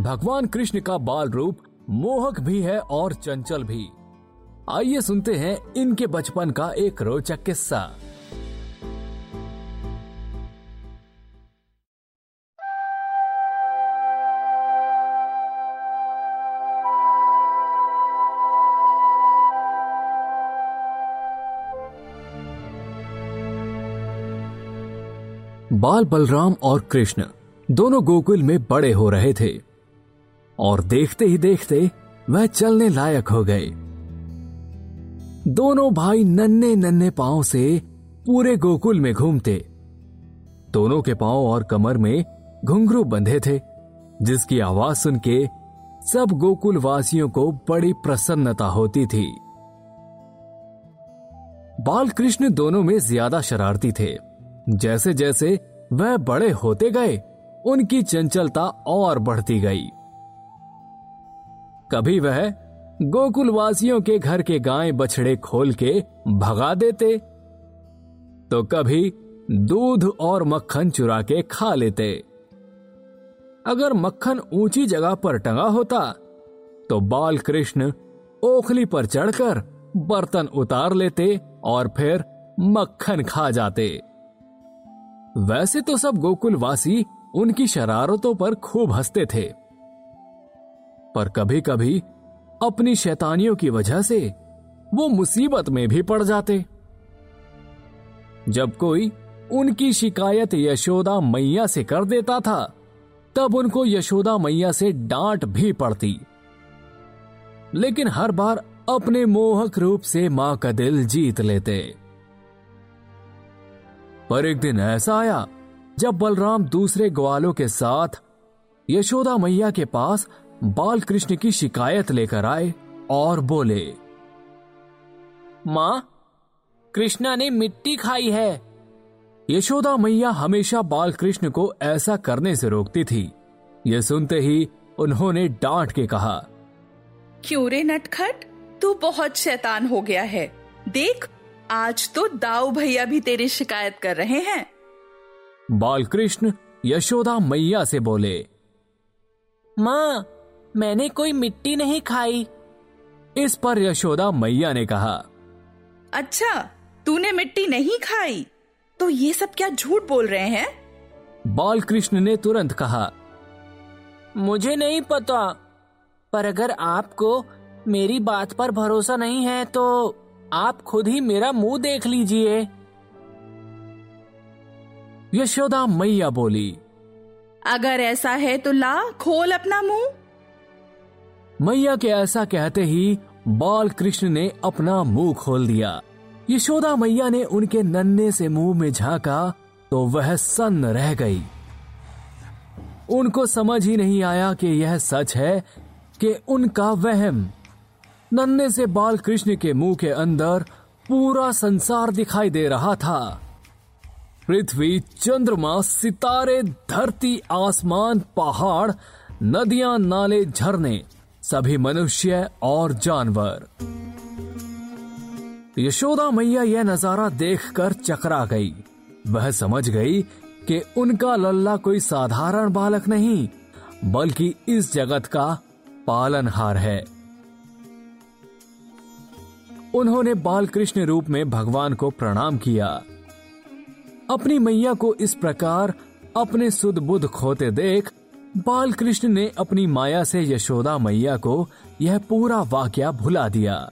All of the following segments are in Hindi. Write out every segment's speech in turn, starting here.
भगवान कृष्ण का बाल रूप मोहक भी है और चंचल भी। आइए सुनते हैं इनके बचपन का एक रोचक किस्सा। बाल बलराम और कृष्ण दोनों गोकुल में बड़े हो रहे थे। और देखते ही देखते वह चलने लायक हो गए दोनों भाई नन्हे नन्हे पाँव से पूरे गोकुल में घूमते। दोनों के पाँव और कमर में घुंघरू बंधे थे, जिसकी आवाज़ सुन के सब गोकुल वासियों को बड़ी प्रसन्नता होती थी। बाल कृष्ण दोनों में ज़्यादा शरारती थे। जैसे जैसे वह बड़े होते गए, उनकी चंचलता और बढ़ती गई। कभी वह गोकुलवासियों के घर के गाय बछड़े खोल के भगा देते तो कभी दूध और मक्खन चुरा के खा लेते। अगर मक्खन ऊँची जगह पर टंगा होता तो बाल कृष्ण ओखली पर चढ़कर बर्तन उतार लेते और फिर मक्खन खा जाते। वैसे तो सब गोकुलवासी उनकी शरारतों पर खूब हँसते थे। पर कभी कभी अपनी शैतानियों की वजह से वो मुसीबत में भी पड़ जाते। जब कोई उनकी शिकायत यशोदा मैया से कर देता था, तब उनको यशोदा मैया से डांट भी पड़ती। लेकिन हर बार अपने मोहक रूप से माँ का दिल जीत लेते। पर एक दिन ऐसा आया, जब बलराम दूसरे ग्वालों के साथ यशोदा मैया के पास बाल कृष्ण की शिकायत लेकर आए और बोले माँ कृष्णा ने मिट्टी खाई है। यशोदा मैया हमेशा बाल कृष्ण को ऐसा करने से रोकती थी। यह सुनते ही उन्होंने डांट के कहा क्यों रे नटखट? तू बहुत शैतान हो गया है। देख आज तो दाऊ भैया भी तेरी शिकायत कर रहे हैं। बाल कृष्ण यशोदा मैया से बोले माँ मैंने कोई मिट्टी नहीं खाई। इस पर यशोदा मैया ने कहा अच्छा तूने मिट्टी नहीं खाई? तो ये सब क्या झूठ बोल रहे हैं? बाल कृष्ण ने तुरंत कहा मुझे नहीं पता पर अगर आपको मेरी बात पर भरोसा नहीं है तो आप खुद ही मेरा मुँह देख लीजिए। यशोदा मैया बोली अगर ऐसा है तो ला खोल अपना मुँह। मैया के ऐसा कहते ही बाल कृष्ण ने अपना मुँह खोल दिया। यशोदा मैया ने उनके नन्हे से मुँह में झांका तो वह सन्न रह गई। उनको समझ ही नहीं आया कि यह सच है कि उनका वहम नन्हे से बाल कृष्ण के मुँह के अंदर पूरा संसार दिखाई दे रहा था। पृथ्वी, चंद्रमा, सितारे, धरती, आसमान, पहाड़, नदियाँ, नाले झरने सभी मनुष्य और जानवर। यशोदा मैया यह नज़ारा देखकर चकरा गई। वह समझ गई कि उनका लल्ला कोई साधारण बालक नहीं, बल्कि इस जगत का पालनहार है। उन्होंने बाल कृष्ण रूप में भगवान को प्रणाम किया। अपनी मैया को इस प्रकार अपने सुध बुध खोते देख बाल कृष्ण ने अपनी माया से यशोदा मैया को यह पूरा वाक्य भुला दिया।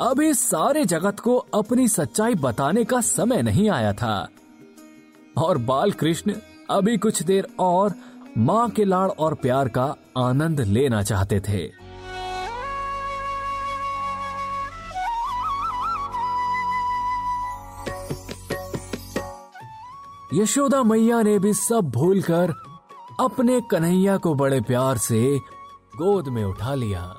अब इस सारे जगत को अपनी सच्चाई बताने का समय नहीं आया था। और बाल कृष्ण अभी कुछ देर और माँ के लाड़ और प्यार का आनंद लेना चाहते थे। यशोदा मैया ने भी सब भूलकर अपने कन्हैया को बड़े प्यार से गोद में उठा लिया।